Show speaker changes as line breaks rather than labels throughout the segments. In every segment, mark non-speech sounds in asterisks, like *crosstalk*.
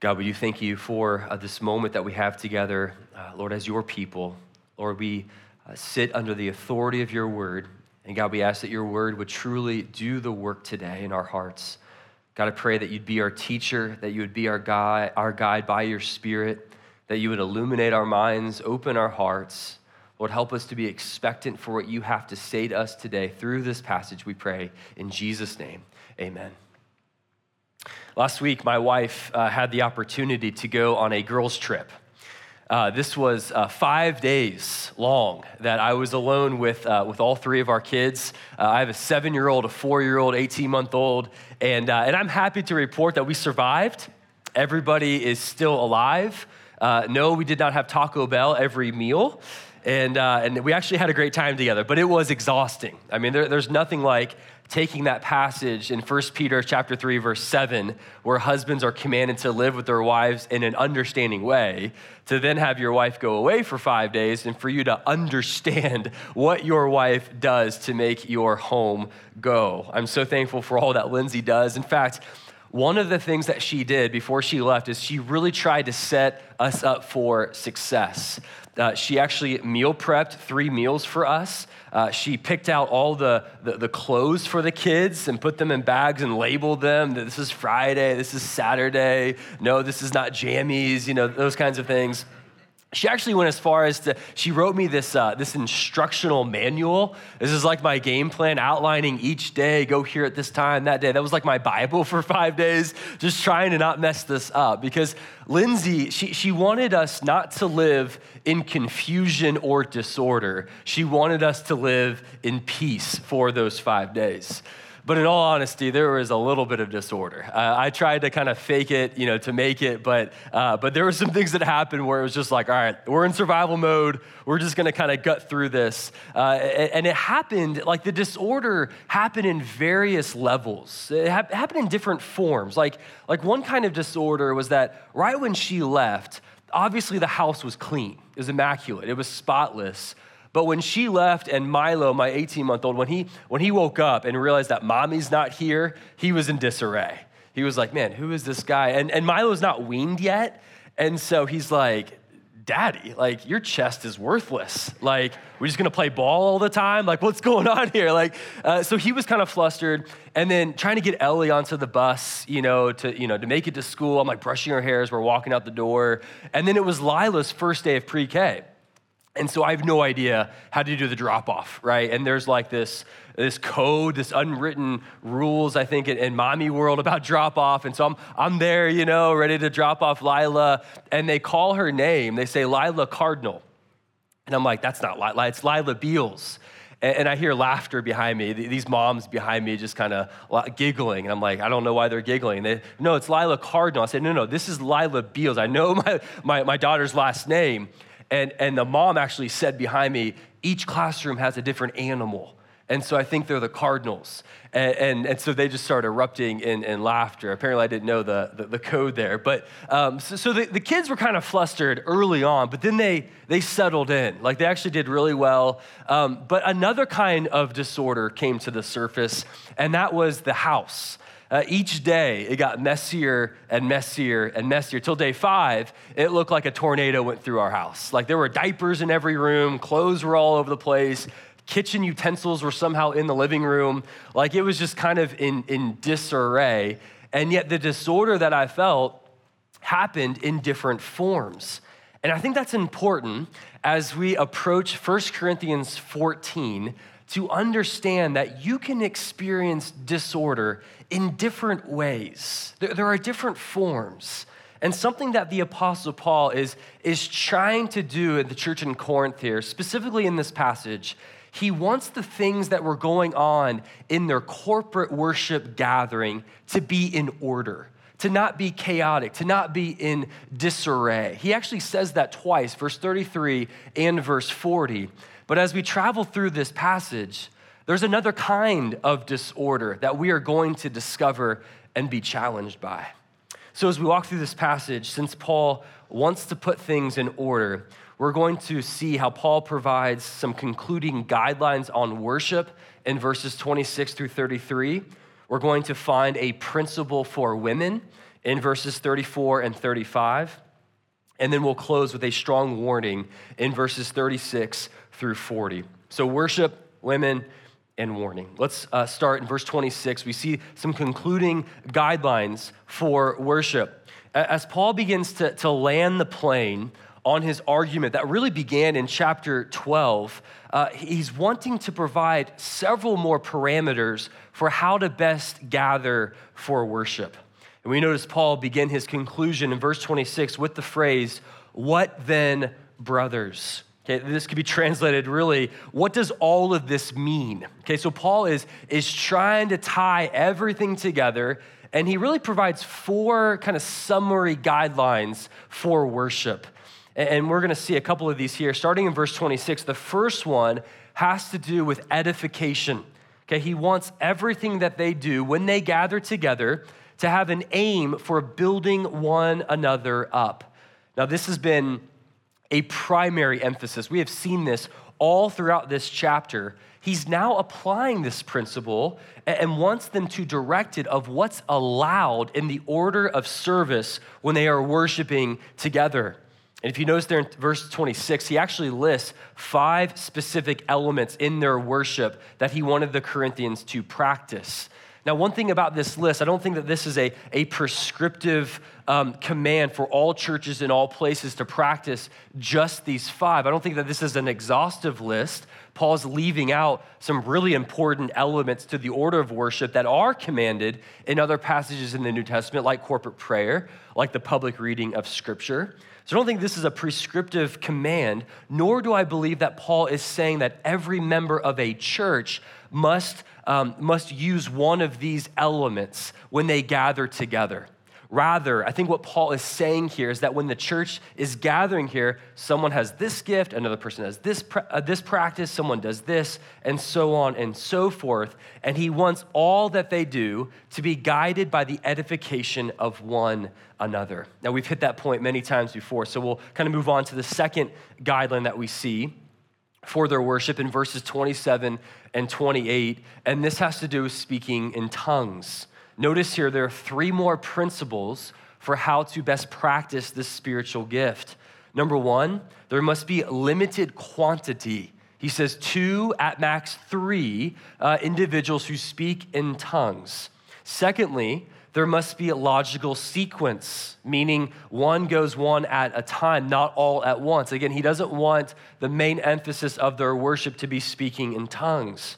God, we do thank you for uh, this moment that we have together, uh, Lord, as your people. Lord, we uh, sit under the authority of your word. And God, we ask that your word would truly do the work today in our hearts. God, I pray that you'd be our teacher, that you would be our guide, our guide by your spirit, that you would illuminate our minds, open our hearts. Lord, help us to be expectant for what you have to say to us today through this passage, we pray. In Jesus' name, amen. Last week, my wife uh, had the opportunity to go on a girls' trip. Uh, this was uh, five days long that I was alone with, uh, with all three of our kids. Uh, I have a seven year old, a four year old, 18 month old, and, uh, and I'm happy to report that we survived. Everybody is still alive. no, we did not have Taco Bell every meal. And, and we actually had a great time together, but it was exhausting. I mean, there, there's nothing like taking that passage in 1 Peter chapter 3 verse 7 where husbands are commanded to live with their wives in an understanding way to then have your wife go away for 5 days and for you to understand what your wife does to make your home go. I'm so thankful for all that Lindsay does. In fact, one of the things that she did before she left is she really tried to set us up for success. Uh, she actually meal prepped three meals for us. Uh, she picked out all the, the, the, clothes for the kids and put them in bags and labeled them. This is Friday, this is Saturday. No, this is not jammies, you know, those kinds of things. She actually went as far as to, she wrote me this, uh, this instructional manual. This is like my game plan outlining each day, go here at this time, that day. That was like my Bible *laughs* for five days, just trying to not mess this up. Because Lindsay, she, she wanted us not to live in confusion or disorder. She wanted us to live in peace for those five days. But in all honesty, there was a little bit of disorder. Uh, I tried to kind of fake it, you know, to make it, but, uh, but there were some things that happened where it was just like, all right, we're in survival mode. We're just going to kind of gut through this. Uh, and it happened, like the disorder happened in various levels. It ha- happened in different forms. Like, like one kind of disorder was that right when she left, obviously the house was clean. It was immaculate. It was spotless. But when she left and Milo, my 18 month old, when he, when he woke up and realized that mommy's not here, he was in disarray. He was like, man, who is this guy? And, and Milo's not weaned yet. And so he's like, Daddy, like your chest is worthless. Like, we're just gonna play ball all the time? Like, what's going on here? Like, uh, so he was kind of flustered. And then trying to get Ellie onto the bus, you know, to, you know, to make it to school. I'm like brushing her hair as we're walking out the door. And then it was Lila's first day of pre K. And so I have no idea how to do the drop off, right? And there's like this, this code, this unwritten rules, I think, in, in mommy world about drop off. And so I'm, I'm there, you know, ready to drop off Lila. And they call her name. They say Lila Cardinal. And I'm like, that's not Lila, it's Lila Beals. And, and I hear laughter behind me. These moms behind me just kind of giggling. And I'm like, I don't know why they're giggling. They, no, it's Lila Cardinal. I said, no, no, this is Lila Beals. I know *laughs* my, my, my daughter's last name. And, and the mom actually said behind me, each classroom has a different animal. And so I think they're the Cardinals. And, and, and so they just start erupting in, in laughter. Apparently, I didn't know the, the, the code there. But um, so, so the, the kids were kind of flustered early on, but then they, they settled in. Like they actually did really well. Um, but another kind of disorder came to the surface, and that was the house. Uh, each day, it got messier and messier and messier. Till day five, it looked like a tornado went through our house. Like there were diapers in every room, clothes were all over the place, kitchen utensils were somehow in the living room. Like it was just kind of in, in disarray. And yet, the disorder that I felt happened in different forms. And I think that's important as we approach 1 Corinthians 14 to understand that you can experience disorder in different ways. There, there, are different forms. And something that the Apostle Paul is, is trying to do at the church in Corinth here, specifically in this passage, he wants the things that were going on in their corporate worship gathering to be in order to not be chaotic, to not be in disarray. He actually says that twice, verse 33 and verse 40. But as we travel through this passage, there's another kind of disorder that we are going to discover and be challenged by. So, as we walk through this passage, since Paul wants to put things in order, we're going to see how Paul provides some concluding guidelines on worship in verses 26 through 33. We're going to find a principle for women in verses 34 and 35. And then we'll close with a strong warning in verses 36 through 40. So, worship, women, and warning. Let's uh, start in verse 26. We see some concluding guidelines for worship. As Paul begins to, to land the plane on his argument that really began in chapter 12, uh, he's wanting to provide several more parameters for how to best gather for worship. And we notice Paul begin his conclusion in verse 26 with the phrase, What then, brothers? Okay, this could be translated really, what does all of this mean? Okay, so Paul is, is trying to tie everything together, and he really provides four kind of summary guidelines for worship. And we're going to see a couple of these here. Starting in verse 26, the first one has to do with edification. Okay, he wants everything that they do when they gather together to have an aim for building one another up. Now, this has been a primary emphasis. We have seen this all throughout this chapter. He's now applying this principle and wants them to direct it of what's allowed in the order of service when they are worshiping together. And if you notice there in verse 26, he actually lists five specific elements in their worship that he wanted the Corinthians to practice. Now, one thing about this list, I don't think that this is a, a prescriptive um, command for all churches in all places to practice just these five. I don't think that this is an exhaustive list. Paul's leaving out some really important elements to the order of worship that are commanded in other passages in the New Testament, like corporate prayer, like the public reading of Scripture. So I don't think this is a prescriptive command, nor do I believe that Paul is saying that every member of a church must um, must use one of these elements when they gather together. Rather, I think what Paul is saying here is that when the church is gathering here, someone has this gift, another person has this, uh, this practice, someone does this, and so on and so forth. And he wants all that they do to be guided by the edification of one another. Now, we've hit that point many times before, so we'll kind of move on to the second guideline that we see for their worship in verses 27 and 28. And this has to do with speaking in tongues. Notice here there are three more principles for how to best practice this spiritual gift. Number one, there must be limited quantity. He says two, at max three uh, individuals who speak in tongues. Secondly, there must be a logical sequence, meaning one goes one at a time, not all at once. Again, he doesn't want the main emphasis of their worship to be speaking in tongues.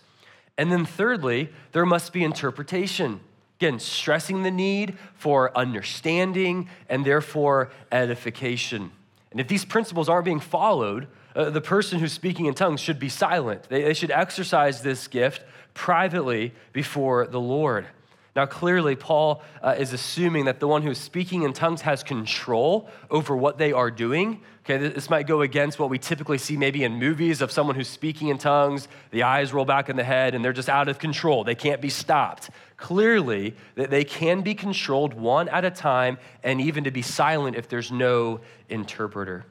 And then, thirdly, there must be interpretation. Again, stressing the need for understanding and therefore edification. And if these principles aren't being followed, uh, the person who's speaking in tongues should be silent. They, they should exercise this gift privately before the Lord. Now, clearly, Paul uh, is assuming that the one who's speaking in tongues has control over what they are doing. Okay, this might go against what we typically see maybe in movies of someone who's speaking in tongues, the eyes roll back in the head, and they're just out of control. They can't be stopped. Clearly, that they can be controlled one at a time and even to be silent if there's no interpreter.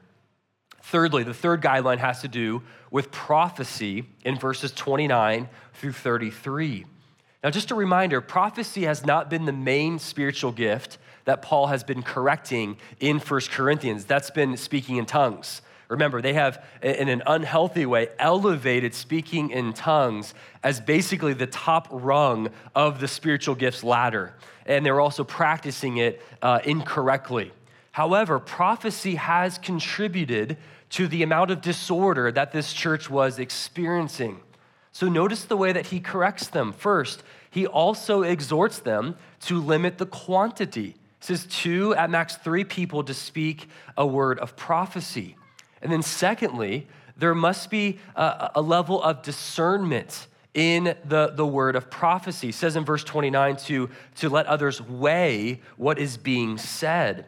Thirdly, the third guideline has to do with prophecy in verses 29 through 33. Now, just a reminder prophecy has not been the main spiritual gift that Paul has been correcting in 1 Corinthians. That's been speaking in tongues. Remember, they have, in an unhealthy way, elevated speaking in tongues as basically the top rung of the spiritual gifts ladder. And they're also practicing it uh, incorrectly. However, prophecy has contributed to the amount of disorder that this church was experiencing. So notice the way that he corrects them. First, he also exhorts them to limit the quantity. He says two, at max three people to speak a word of prophecy. And then, secondly, there must be a, a level of discernment in the, the word of prophecy. He says in verse 29 to, to let others weigh what is being said.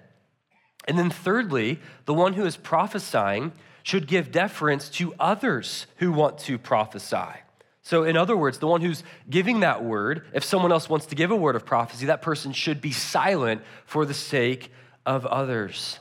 And then, thirdly, the one who is prophesying should give deference to others who want to prophesy. So, in other words, the one who's giving that word, if someone else wants to give a word of prophecy, that person should be silent for the sake of others.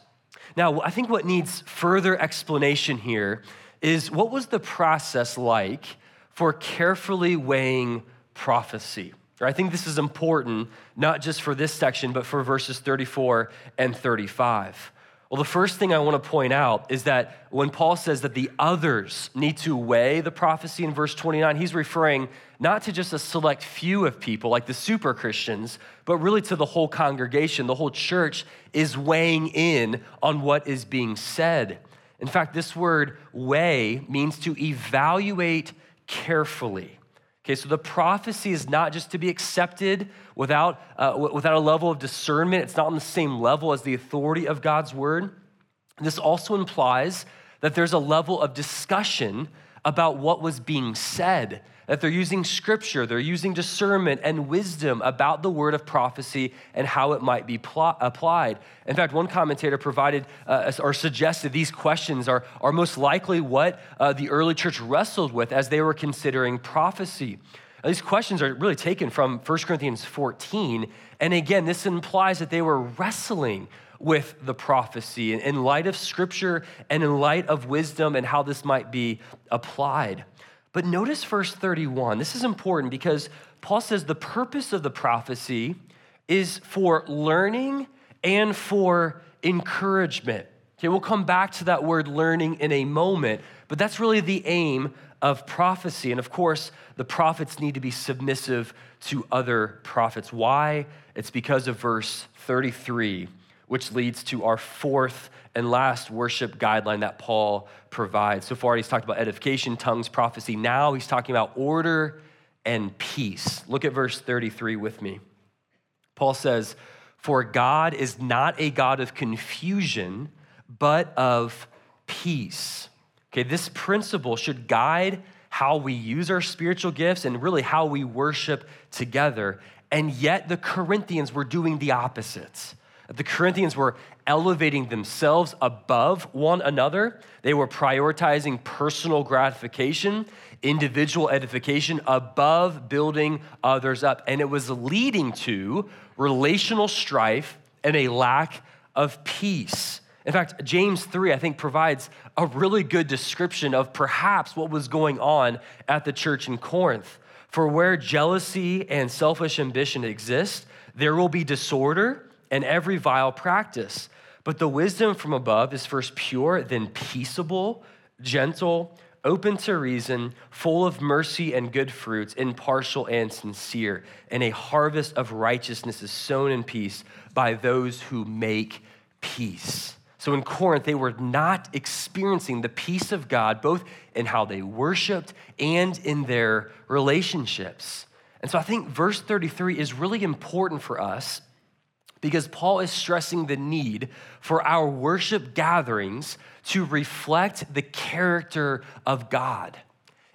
Now, I think what needs further explanation here is what was the process like for carefully weighing prophecy? I think this is important, not just for this section, but for verses 34 and 35. Well, the first thing I want to point out is that when Paul says that the others need to weigh the prophecy in verse 29, he's referring not to just a select few of people like the super Christians, but really to the whole congregation. The whole church is weighing in on what is being said. In fact, this word weigh means to evaluate carefully. Okay, so the prophecy is not just to be accepted without, uh, without a level of discernment. It's not on the same level as the authority of God's word. This also implies that there's a level of discussion about what was being said that they're using scripture, they're using discernment and wisdom about the word of prophecy and how it might be pl- applied. In fact, one commentator provided uh, or suggested these questions are, are most likely what uh, the early church wrestled with as they were considering prophecy. Now, these questions are really taken from 1 Corinthians 14. And again, this implies that they were wrestling with the prophecy in light of scripture and in light of wisdom and how this might be applied. But notice verse 31. This is important because Paul says the purpose of the prophecy is for learning and for encouragement. Okay, we'll come back to that word learning in a moment, but that's really the aim of prophecy. And of course, the prophets need to be submissive to other prophets. Why? It's because of verse 33, which leads to our fourth and last worship guideline that Paul provides. So far, he's talked about edification, tongues, prophecy. Now he's talking about order and peace. Look at verse 33 with me. Paul says, For God is not a God of confusion, but of peace. Okay, this principle should guide how we use our spiritual gifts and really how we worship together. And yet, the Corinthians were doing the opposite. The Corinthians were elevating themselves above one another. They were prioritizing personal gratification, individual edification above building others up. And it was leading to relational strife and a lack of peace. In fact, James 3, I think, provides a really good description of perhaps what was going on at the church in Corinth. For where jealousy and selfish ambition exist, there will be disorder and every vile practice. But the wisdom from above is first pure, then peaceable, gentle, open to reason, full of mercy and good fruits, impartial and sincere. And a harvest of righteousness is sown in peace by those who make peace. So in Corinth, they were not experiencing the peace of God, both in how they worshiped and in their relationships. And so I think verse 33 is really important for us because Paul is stressing the need for our worship gatherings to reflect the character of God.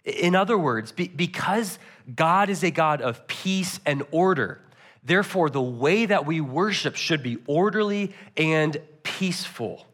In other words, because God is a God of peace and order, therefore, the way that we worship should be orderly and peaceful.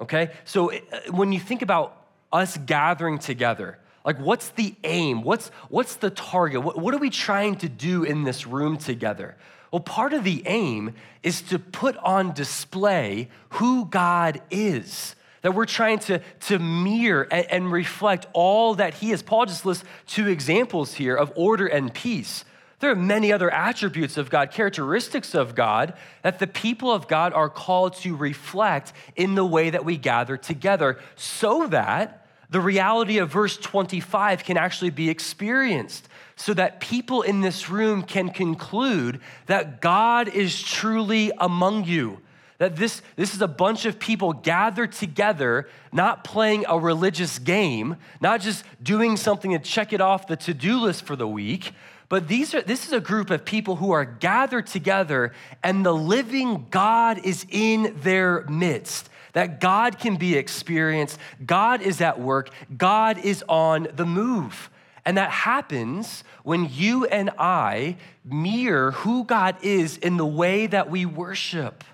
Okay? So uh, when you think about us gathering together, like what's the aim? What's, what's the target? What, what are we trying to do in this room together? Well, part of the aim is to put on display who God is. That we're trying to, to mirror and, and reflect all that He is. Paul just lists two examples here of order and peace. There are many other attributes of God, characteristics of God, that the people of God are called to reflect in the way that we gather together so that the reality of verse 25 can actually be experienced so that people in this room can conclude that God is truly among you. That this, this is a bunch of people gathered together, not playing a religious game, not just doing something to check it off the to do list for the week, but these are, this is a group of people who are gathered together, and the living God is in their midst. That God can be experienced, God is at work, God is on the move. And that happens when you and I mirror who God is in the way that we worship.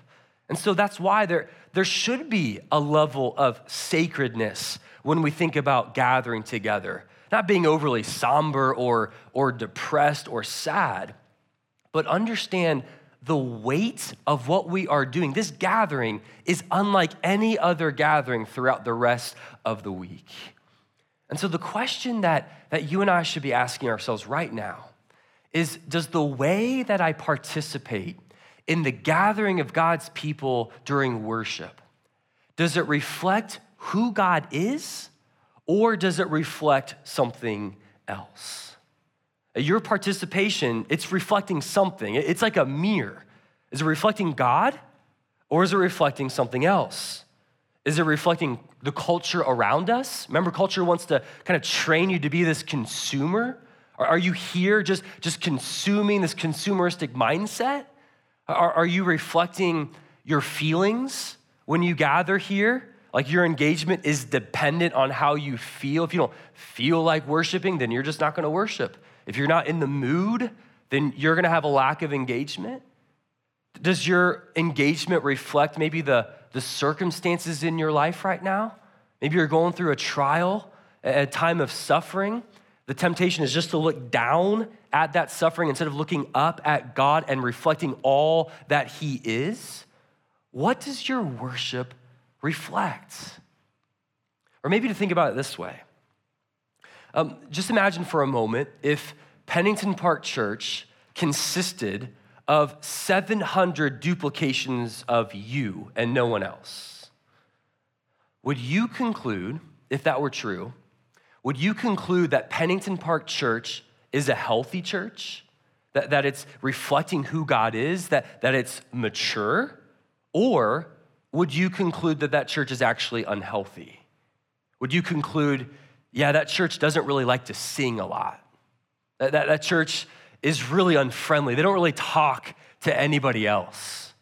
And so that's why there, there should be a level of sacredness when we think about gathering together, not being overly somber or, or depressed or sad, but understand the weight of what we are doing. This gathering is unlike any other gathering throughout the rest of the week. And so, the question that, that you and I should be asking ourselves right now is does the way that I participate in the gathering of God's people during worship, does it reflect who God is or does it reflect something else? Your participation, it's reflecting something. It's like a mirror. Is it reflecting God or is it reflecting something else? Is it reflecting the culture around us? Remember, culture wants to kind of train you to be this consumer. Are you here just, just consuming this consumeristic mindset? Are, are you reflecting your feelings when you gather here? Like your engagement is dependent on how you feel. If you don't feel like worshiping, then you're just not gonna worship. If you're not in the mood, then you're gonna have a lack of engagement. Does your engagement reflect maybe the, the circumstances in your life right now? Maybe you're going through a trial, a time of suffering. The temptation is just to look down at that suffering instead of looking up at God and reflecting all that He is. What does your worship reflect? Or maybe to think about it this way um, just imagine for a moment if Pennington Park Church consisted of 700 duplications of you and no one else. Would you conclude, if that were true, would you conclude that Pennington Park Church is a healthy church? That, that it's reflecting who God is, that, that it's mature? Or would you conclude that that church is actually unhealthy? Would you conclude, yeah, that church doesn't really like to sing a lot? That, that, that church is really unfriendly. They don't really talk to anybody else.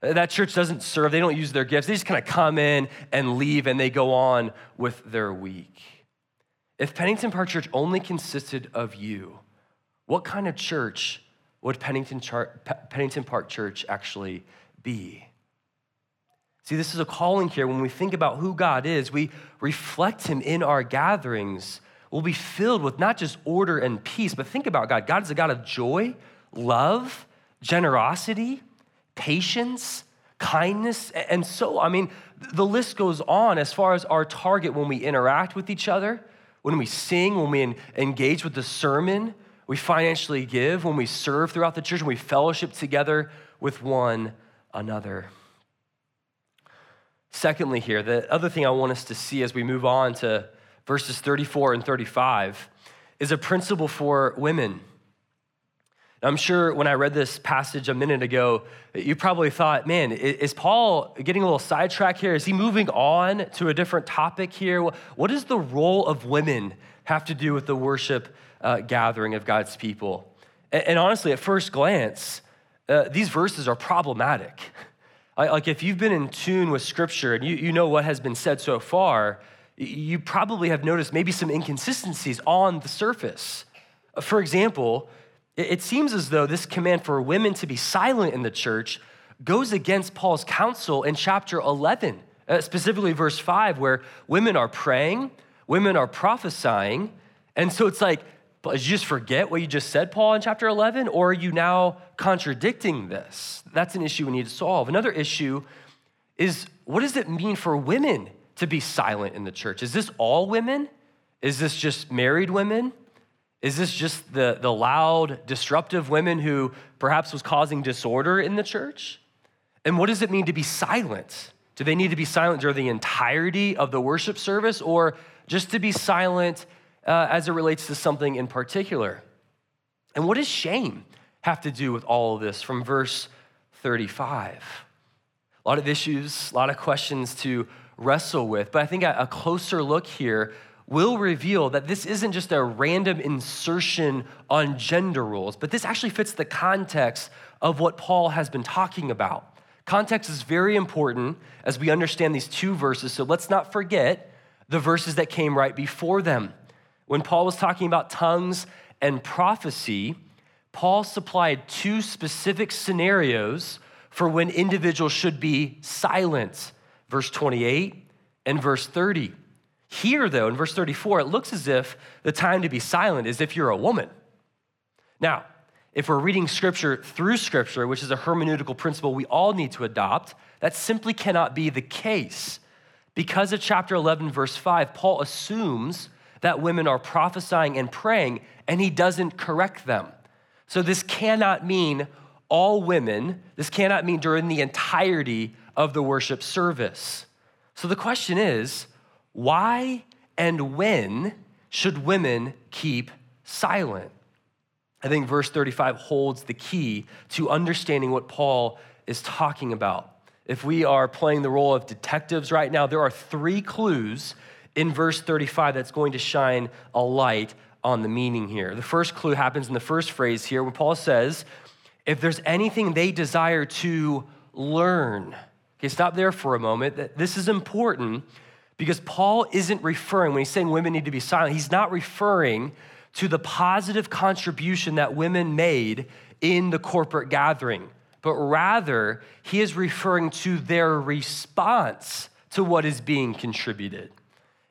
That church doesn't serve, they don't use their gifts. They just kind of come in and leave and they go on with their week. If Pennington Park Church only consisted of you, what kind of church would Pennington, Char- Pennington Park Church actually be? See, this is a calling here. When we think about who God is, we reflect Him in our gatherings. We'll be filled with not just order and peace, but think about God. God is a God of joy, love, generosity, patience, kindness, and so, I mean, the list goes on as far as our target when we interact with each other when we sing, when we engage with the sermon, we financially give, when we serve throughout the church, when we fellowship together with one another. Secondly, here, the other thing I want us to see as we move on to verses 34 and 35 is a principle for women. I'm sure when I read this passage a minute ago, you probably thought, man, is Paul getting a little sidetracked here? Is he moving on to a different topic here? What does the role of women have to do with the worship uh, gathering of God's people? And, and, honestly, at first glance, uh, these verses are problematic. *laughs* like if you've been in tune with Scripture and you, you know what has been said so far, you probably have noticed maybe some inconsistencies on the surface. For example, it seems as though this command for women to be silent in the church goes against Paul's counsel in chapter 11, uh, specifically verse 5, where women are praying, women are prophesying. And so it's like, did you just forget what you just said, Paul, in chapter 11? Or are you now contradicting this? That's an issue we need to solve. Another issue is what does it mean for women to be silent in the church? Is this all women? Is this just married women? Is this just the, the loud, disruptive women who perhaps was causing disorder in the church? And what does it mean to be silent? Do they need to be silent during the entirety of the worship service or just to be silent uh, as it relates to something in particular? And what does shame have to do with all of this from verse 35? A lot of issues, a lot of questions to wrestle with, but I think a closer look here will reveal that this isn't just a random insertion on gender roles, but this actually fits the context of what Paul has been talking about. Context is very important as we understand these two verses, so let's not forget the verses that came right before them. When Paul was talking about tongues and prophecy, Paul supplied two specific scenarios for when individuals should be silent verse 28 and verse 30. Here, though, in verse 34, it looks as if the time to be silent is if you're a woman. Now, if we're reading scripture through scripture, which is a hermeneutical principle we all need to adopt, that simply cannot be the case. Because of chapter 11, verse 5, Paul assumes that women are prophesying and praying, and he doesn't correct them. So this cannot mean all women. This cannot mean during the entirety of the worship service. So the question is why and when should women keep silent? I think verse 35 holds the key to understanding what Paul is talking about. If we are playing the role of detectives right now, there are three clues in verse 35 that's going to shine a light on the meaning here. The first clue happens in the first phrase here when Paul says, if there's anything they desire to learn. Okay, stop there for a moment. This is important because Paul isn't referring, when he's saying women need to be silent, he's not referring to the positive contribution that women made in the corporate gathering, but rather he is referring to their response to what is being contributed.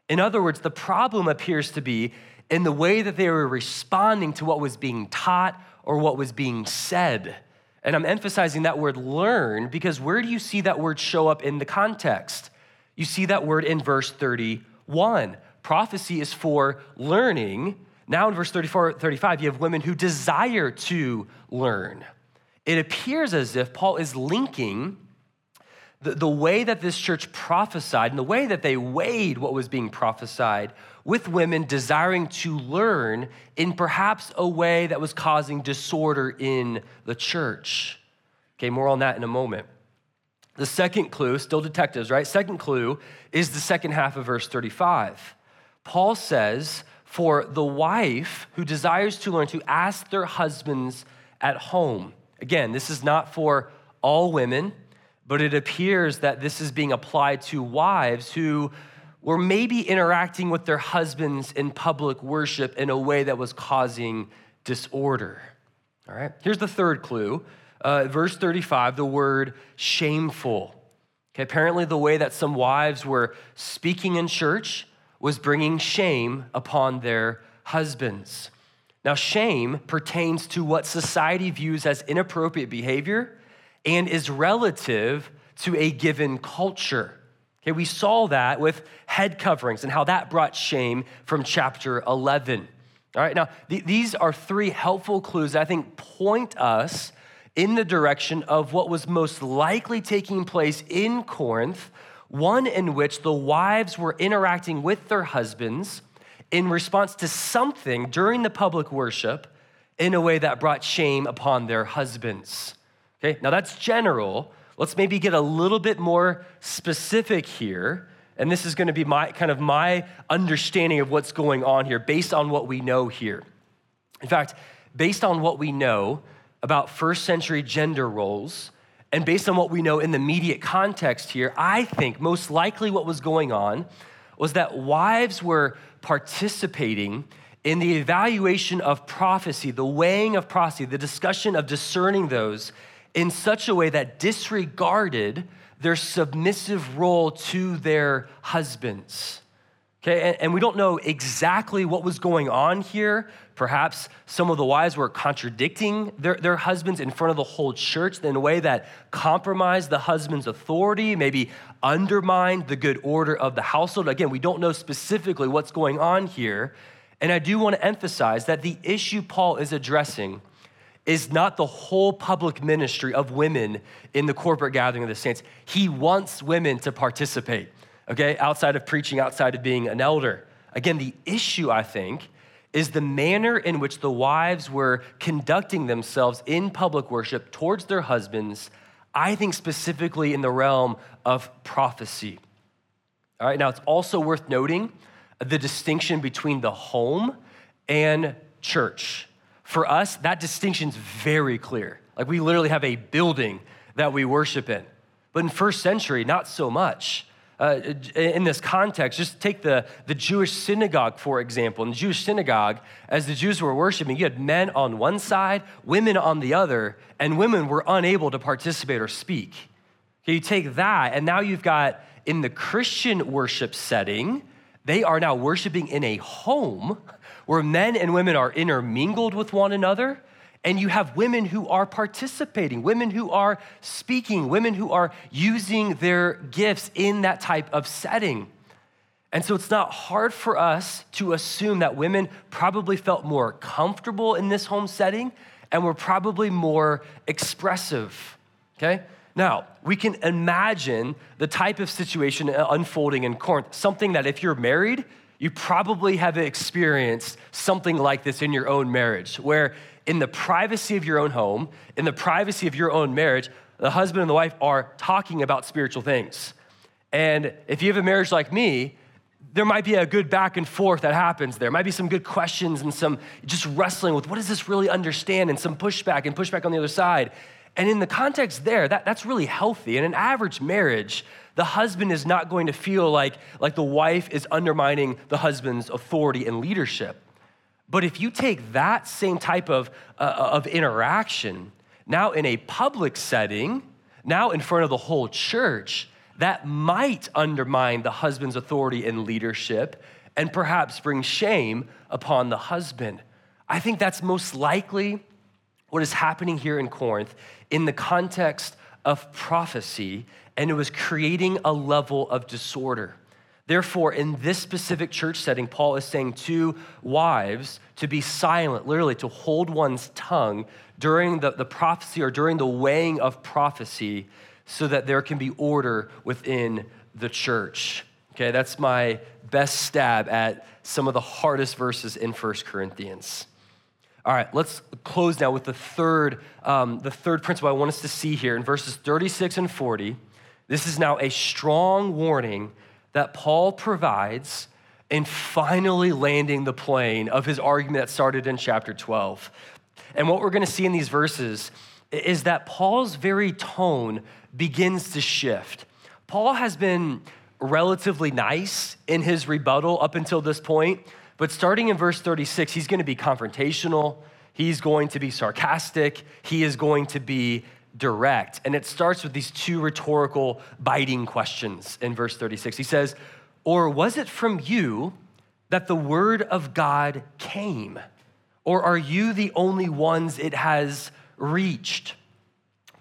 In other words, the problem appears to be in the way that they were responding to what was being taught or what was being said. And I'm emphasizing that word learn because where do you see that word show up in the context? You see that word in verse 31. Prophecy is for learning. Now in verse 34, 35, you have women who desire to learn. It appears as if Paul is linking the, the way that this church prophesied and the way that they weighed what was being prophesied with women desiring to learn in perhaps a way that was causing disorder in the church. Okay, more on that in a moment. The second clue, still detectives, right? Second clue is the second half of verse 35. Paul says, For the wife who desires to learn to ask their husbands at home. Again, this is not for all women but it appears that this is being applied to wives who were maybe interacting with their husbands in public worship in a way that was causing disorder. All right, here's the third clue. Uh, verse 35, the word shameful. Okay, apparently, the way that some wives were speaking in church was bringing shame upon their husbands. Now, shame pertains to what society views as inappropriate behavior and is relative to a given culture. Okay, we saw that with head coverings and how that brought shame from chapter 11. All right, now th- these are three helpful clues that I think point us in the direction of what was most likely taking place in Corinth, one in which the wives were interacting with their husbands in response to something during the public worship in a way that brought shame upon their husbands. Okay, now that's general. Let's maybe get a little bit more specific here. And this is going to be my kind of my understanding of what's going on here based on what we know here. In fact, based on what we know about first century gender roles, and based on what we know in the immediate context here, I think most likely what was going on was that wives were participating in the evaluation of prophecy, the weighing of prophecy, the discussion of discerning those in such a way that disregarded their submissive role to their husbands. Okay, and, we don't know exactly what was going on here. Perhaps some of the wives were contradicting their, their husbands in front of the whole church in a way that compromised the husband's authority, maybe undermined the good order of the household. Again, we don't know specifically what's going on here. And I do want to emphasize that the issue Paul is addressing is not the whole public ministry of women in the corporate gathering of the saints. He wants women to participate, okay, outside of preaching, outside of being an elder. Again, the issue, I think, is the manner in which the wives were conducting themselves in public worship towards their husbands, I think specifically in the realm of prophecy. All right, now it's also worth noting the distinction between the home and church. For us, that distinction's very clear. Like we literally have a building that we worship in. But in first century, not so much. Uh, in this context, just take the, the Jewish synagogue, for example. In the Jewish synagogue, as the Jews were worshiping, you had men on one side, women on the other, and women were unable to participate or speak. Okay, you take that, and now you've got in the Christian worship setting, they are now worshiping in a home *laughs* where men and women are intermingled with one another, and you have women who are participating, women who are speaking, women who are using their gifts in that type of setting. And so it's not hard for us to assume that women probably felt more comfortable in this home setting and we're probably more expressive, okay? Now, we can imagine the type of situation unfolding in Corinth, something that if you're married, you probably have experienced something like this in your own marriage, where in the privacy of your own home, in the privacy of your own marriage, the husband and the wife are talking about spiritual things. And if you have a marriage like me, there might be a good back and forth that happens there. Might be some good questions and some just wrestling with what does this really understand and some pushback and pushback on the other side. And in the context there, that, that's really healthy. In an average marriage, the husband is not going to feel like, like the wife is undermining the husband's authority and leadership. But if you take that same type of, uh, of interaction, now in a public setting, now in front of the whole church, that might undermine the husband's authority and leadership and perhaps bring shame upon the husband. I think that's most likely what is happening here in Corinth in the context of prophecy, and it was creating a level of disorder. Therefore, in this specific church setting, Paul is saying to wives to be silent, literally to hold one's tongue during the, the prophecy or during the weighing of prophecy so that there can be order within the church. Okay, that's my best stab at some of the hardest verses in First Corinthians. All right, let's close now with the third, um, the third principle I want us to see here in verses 36 and 40. This is now a strong warning that Paul provides in finally landing the plane of his argument that started in chapter 12. And what we're going to see in these verses is that Paul's very tone begins to shift. Paul has been relatively nice in his rebuttal up until this point. But starting in verse 36, he's going to be confrontational, he's going to be sarcastic, he is going to be direct. And it starts with these two rhetorical, biting questions in verse 36. He says, Or was it from you that the word of God came? Or are you the only ones it has reached?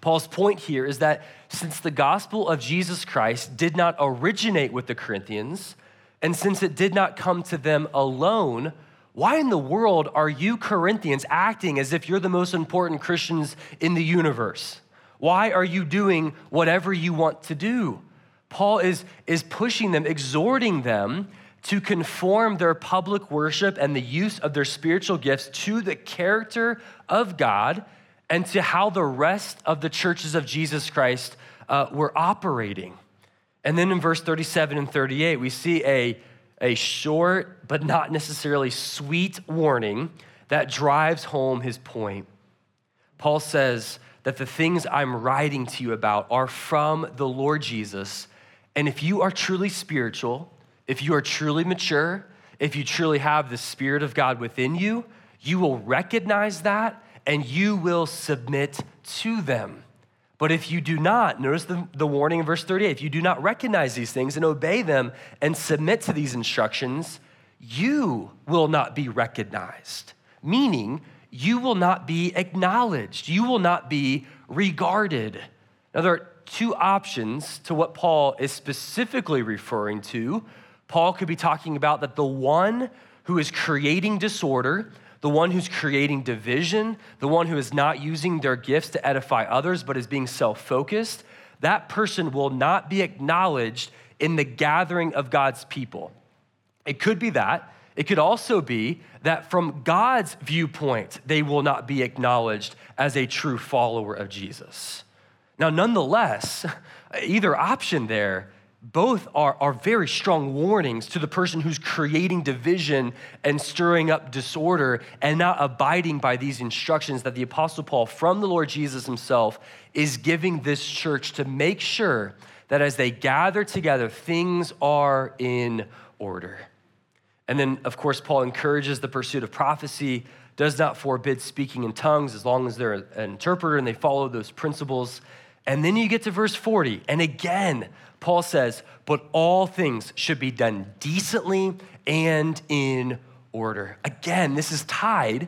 Paul's point here is that since the gospel of Jesus Christ did not originate with the Corinthians, and since it did not come to them alone, why in the world are you Corinthians acting as if you're the most important Christians in the universe? Why are you doing whatever you want to do? Paul is, is pushing them, exhorting them to conform their public worship and the use of their spiritual gifts to the character of God and to how the rest of the churches of Jesus Christ uh, were operating. And then in verse 37 and 38, we see a, a short but not necessarily sweet warning that drives home his point. Paul says that the things I'm writing to you about are from the Lord Jesus. And if you are truly spiritual, if you are truly mature, if you truly have the Spirit of God within you, you will recognize that and you will submit to them. But if you do not, notice the, the warning in verse 38 if you do not recognize these things and obey them and submit to these instructions, you will not be recognized. Meaning, you will not be acknowledged, you will not be regarded. Now, there are two options to what Paul is specifically referring to. Paul could be talking about that the one who is creating disorder, the one who's creating division, the one who is not using their gifts to edify others, but is being self focused, that person will not be acknowledged in the gathering of God's people. It could be that. It could also be that from God's viewpoint, they will not be acknowledged as a true follower of Jesus. Now, nonetheless, *laughs* either option there both are, are very strong warnings to the person who's creating division and stirring up disorder and not abiding by these instructions that the Apostle Paul, from the Lord Jesus himself, is giving this church to make sure that as they gather together, things are in order. And then, of course, Paul encourages the pursuit of prophecy, does not forbid speaking in tongues as long as they're an interpreter and they follow those principles. And then you get to verse 40, and again, Paul says, but all things should be done decently and in order. Again, this is tied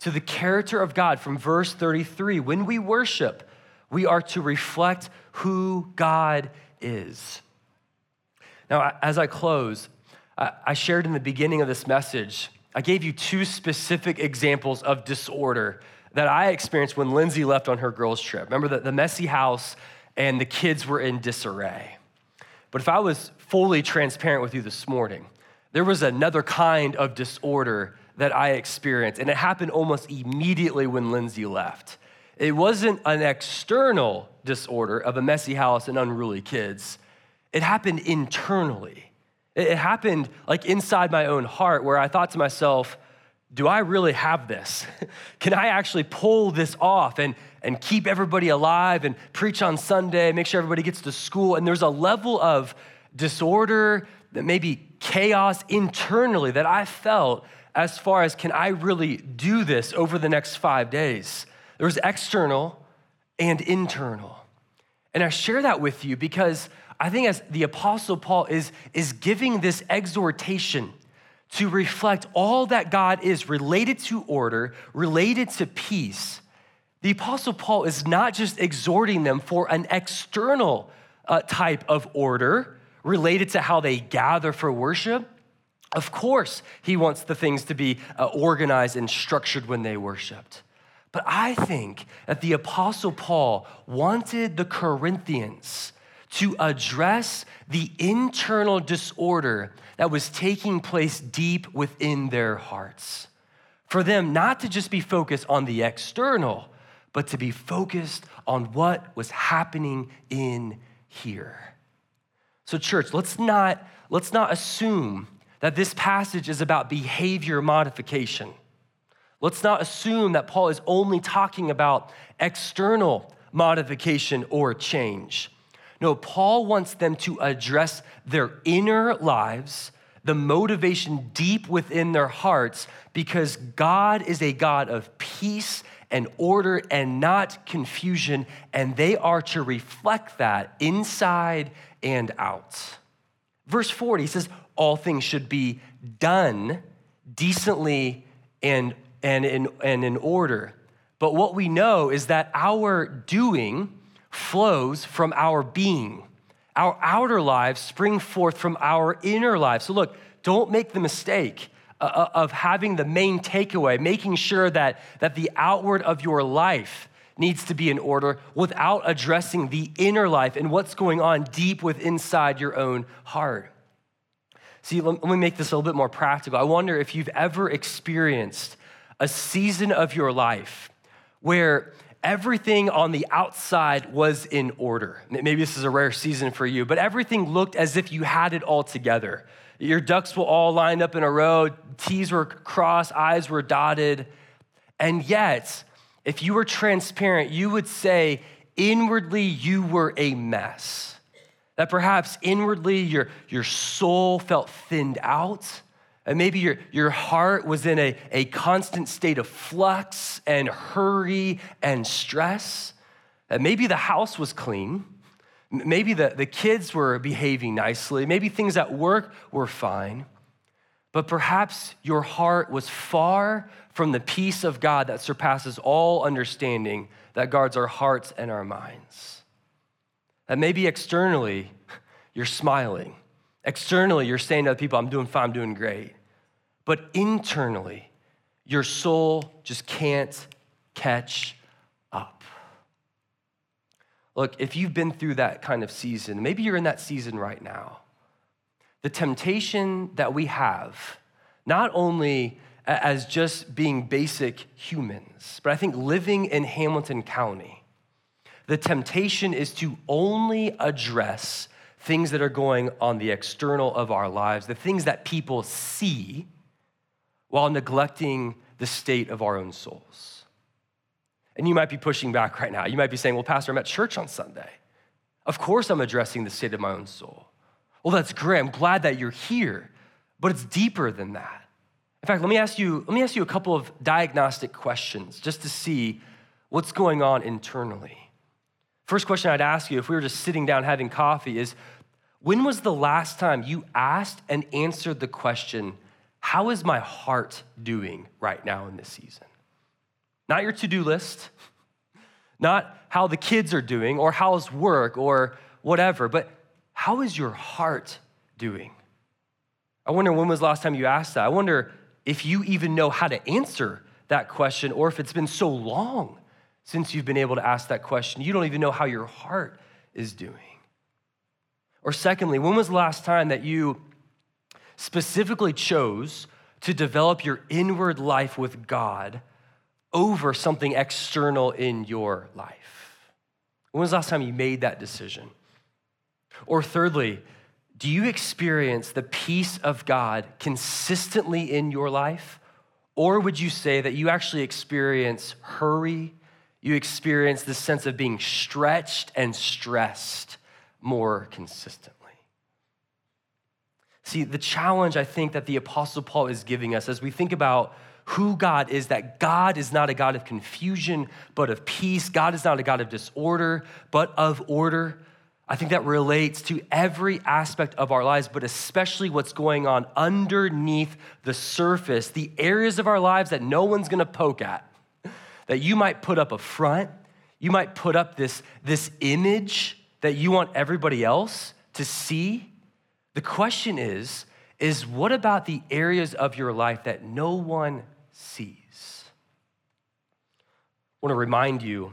to the character of God from verse 33. When we worship, we are to reflect who God is. Now, as I close, I shared in the beginning of this message, I gave you two specific examples of disorder that I experienced when Lindsay left on her girls' trip. Remember the, the messy house and the kids were in disarray. But if I was fully transparent with you this morning, there was another kind of disorder that I experienced, and it happened almost immediately when Lindsay left. It wasn't an external disorder of a messy house and unruly kids, it happened internally. It happened like inside my own heart where I thought to myself, do I really have this? *laughs* Can I actually pull this off and, and keep everybody alive and preach on Sunday, make sure everybody gets to school? And there's a level of disorder, that maybe chaos internally that I felt as far as can I really do this over the next five days? There was external and internal. And I share that with you because I think as the Apostle Paul is, is giving this exhortation to reflect all that God is related to order, related to peace, the Apostle Paul is not just exhorting them for an external uh, type of order related to how they gather for worship. Of course, he wants the things to be uh, organized and structured when they worshiped. But I think that the Apostle Paul wanted the Corinthians to address the internal disorder that was taking place deep within their hearts. For them not to just be focused on the external, but to be focused on what was happening in here. So, church, let's not, let's not assume that this passage is about behavior modification. Let's not assume that Paul is only talking about external modification or change. No, Paul wants them to address their inner lives, the motivation deep within their hearts, because God is a God of peace and order and not confusion, and they are to reflect that inside and out. Verse 40 says, All things should be done decently and, and, in, and in order. But what we know is that our doing, flows from our being. Our outer lives spring forth from our inner lives. So, look, don't make the mistake uh, uh, of having the main takeaway, making sure that, that the outward of your life needs to be in order without addressing the inner life and what's going on deep within inside your own heart. See, let me make this a little bit more practical. I wonder if you've ever experienced a season of your life where everything on the outside was in order. Maybe this is a rare season for you, but everything looked as if you had it all together. Your ducks were all lined up in a row, T's were crossed, I's were dotted. And yet, if you were transparent, you would say inwardly you were a mess. That perhaps inwardly your, your soul felt thinned out and maybe your, your heart was in a, a constant state of flux and hurry and stress. And maybe the house was clean. Maybe the, the kids were behaving nicely. Maybe things at work were fine. But perhaps your heart was far from the peace of God that surpasses all understanding, that guards our hearts and our minds. That maybe externally, *laughs* you're smiling Externally, you're saying to other people, I'm doing fine, I'm doing great. But internally, your soul just can't catch up. Look, if you've been through that kind of season, maybe you're in that season right now. The temptation that we have, not only as just being basic humans, but I think living in Hamilton County, the temptation is to only address things that are going on the external of our lives, the things that people see, while neglecting the state of our own souls. And you might be pushing back right now. You might be saying, Well, Pastor, I'm at church on Sunday. Of course, I'm addressing the state of my own soul. Well, that's great. I'm glad that you're here, but it's deeper than that. In fact, let me ask you, let me ask you a couple of diagnostic questions just to see what's going on internally. First question I'd ask you if we were just sitting down having coffee is when was the last time you asked and answered the question, How is my heart doing right now in this season? Not your to do list, not how the kids are doing or how's work or whatever, but how is your heart doing? I wonder when was the last time you asked that? I wonder if you even know how to answer that question, or if it's been so long since you've been able to ask that question, you don't even know how your heart is doing. Or, secondly, when was the last time that you specifically chose to develop your inward life with God over something external in your life? When was the last time you made that decision? Or, thirdly, do you experience the peace of God consistently in your life? Or would you say that you actually experience hurry? You experience the sense of being stretched and stressed more consistently. See, the challenge I think that the Apostle Paul is giving us as we think about who God is, that God is not a God of confusion, but of peace. God is not a God of disorder, but of order. I think that relates to every aspect of our lives, but especially what's going on underneath the surface, the areas of our lives that no one's gonna poke at. That you might put up a front, you might put up this, this image that you want everybody else to see? The question is, is what about the areas of your life that no one sees? I want to remind you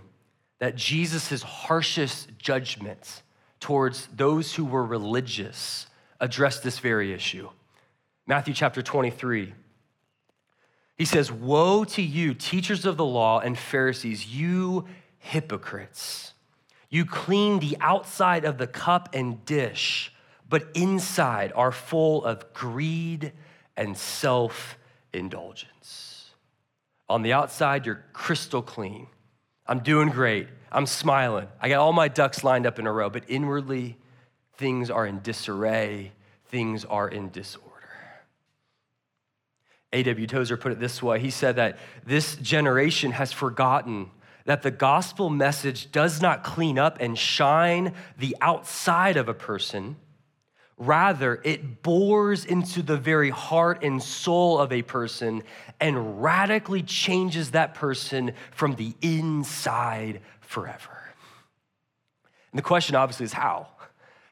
that Jesus' harshest judgments towards those who were religious addressed this very issue. Matthew chapter 23. He says, Woe to you, teachers of the law and Pharisees, you hypocrites! You clean the outside of the cup and dish, but inside are full of greed and self indulgence. On the outside, you're crystal clean. I'm doing great. I'm smiling. I got all my ducks lined up in a row, but inwardly, things are in disarray, things are in disorder. A.W. Tozer put it this way He said that this generation has forgotten that the gospel message does not clean up and shine the outside of a person. Rather, it bores into the very heart and soul of a person and radically changes that person from the inside forever. And the question obviously is how?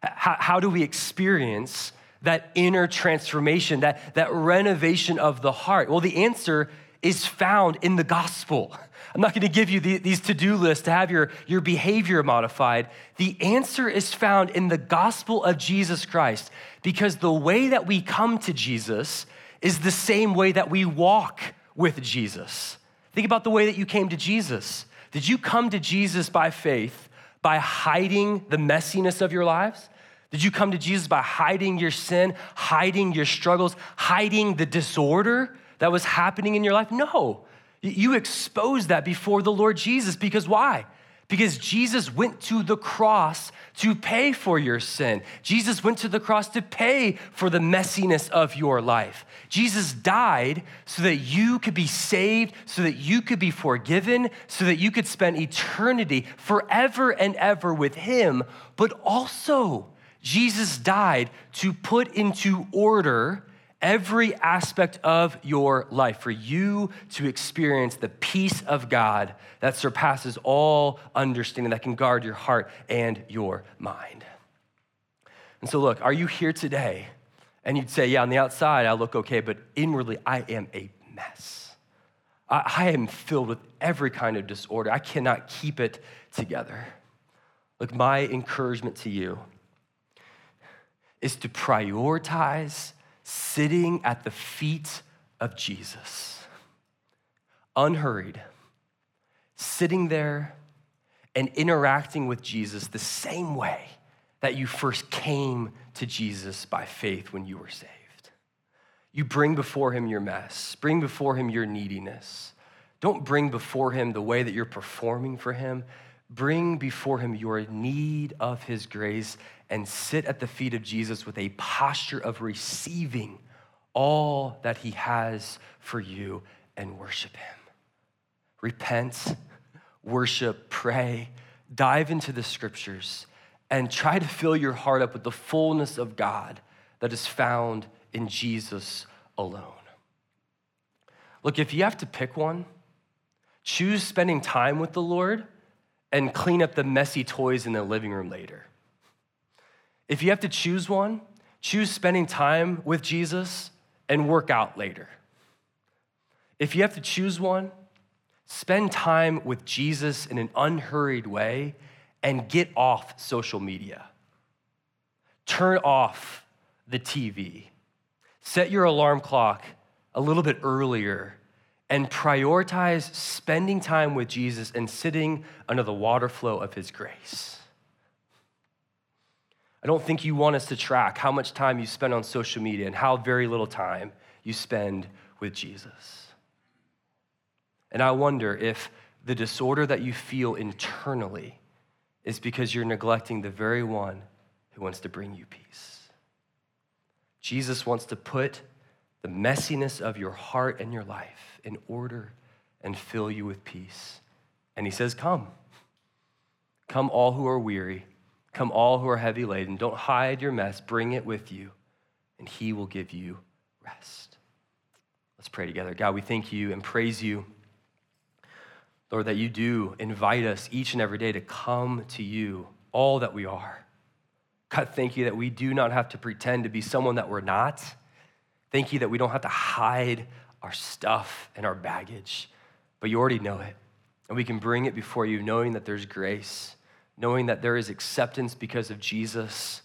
How, how do we experience that inner transformation, that, that renovation of the heart? Well, the answer is found in the gospel. *laughs* I'm not going to give you the, these to do lists to have your, your behavior modified. The answer is found in the gospel of Jesus Christ because the way that we come to Jesus is the same way that we walk with Jesus. Think about the way that you came to Jesus. Did you come to Jesus by faith, by hiding the messiness of your lives? Did you come to Jesus by hiding your sin, hiding your struggles, hiding the disorder that was happening in your life? No. You exposed that before the Lord Jesus because why? Because Jesus went to the cross to pay for your sin. Jesus went to the cross to pay for the messiness of your life. Jesus died so that you could be saved, so that you could be forgiven, so that you could spend eternity forever and ever with Him. But also, Jesus died to put into order every aspect of your life for you to experience the peace of God that surpasses all understanding, that can guard your heart and your mind. And so, look, are you here today? And you'd say, Yeah, on the outside, I look okay, but inwardly, I am a mess. I, am filled with every kind of disorder. I cannot keep it together. Look, my encouragement to you is to prioritize sitting at the feet of Jesus, unhurried, sitting there and interacting with Jesus the same way that you first came to Jesus by faith when you were saved. You bring before him your mess, bring before him your neediness. Don't bring before him the way that you're performing for him. Bring before him your need of his grace and sit at the feet of Jesus with a posture of receiving all that he has for you and worship him. Repent, worship, pray, dive into the scriptures, and try to fill your heart up with the fullness of God that is found in Jesus alone. Look, if you have to pick one, choose spending time with the Lord and clean up the messy toys in the living room later. If you have to choose one, choose spending time with Jesus and work out later. If you have to choose one, spend time with Jesus in an unhurried way and get off social media. Turn off the TV. Set your alarm clock a little bit earlier and prioritize spending time with Jesus and sitting under the water flow of his grace. I don't think you want us to track how much time you spend on social media and how very little time you spend with Jesus. And I wonder if the disorder that you feel internally is because you're neglecting the very one who wants to bring you peace. Jesus wants to put the messiness of your heart and your life in order and fill you with peace. And he says, Come. Come, all who are weary. Come, all who are heavy laden. Don't hide your mess. Bring it with you, and he will give you rest. Let's pray together. God, we thank you and praise you, Lord, that you do invite us each and every day to come to you, all that we are. God, thank you that we do not have to pretend to be someone that we're not Thank you that we don't have to hide our stuff and our baggage, but you already know it. And we can bring it before you knowing that there's grace, knowing that there is acceptance because of Jesus.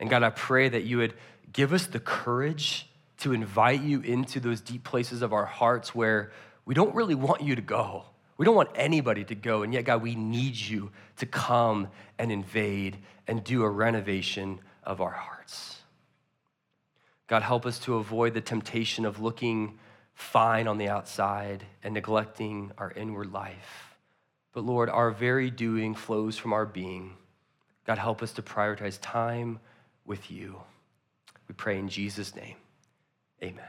And God, I pray that you would give us the courage to invite you into those deep places of our hearts where we don't really want you to go. We don't want anybody to go. And yet, God, we need you to come and invade and do a renovation of our hearts. God, help us to avoid the temptation of looking fine on the outside and neglecting our inward life. But Lord, our very doing flows from our being. God, help us to prioritize time with you. We pray in Jesus' name. Amen.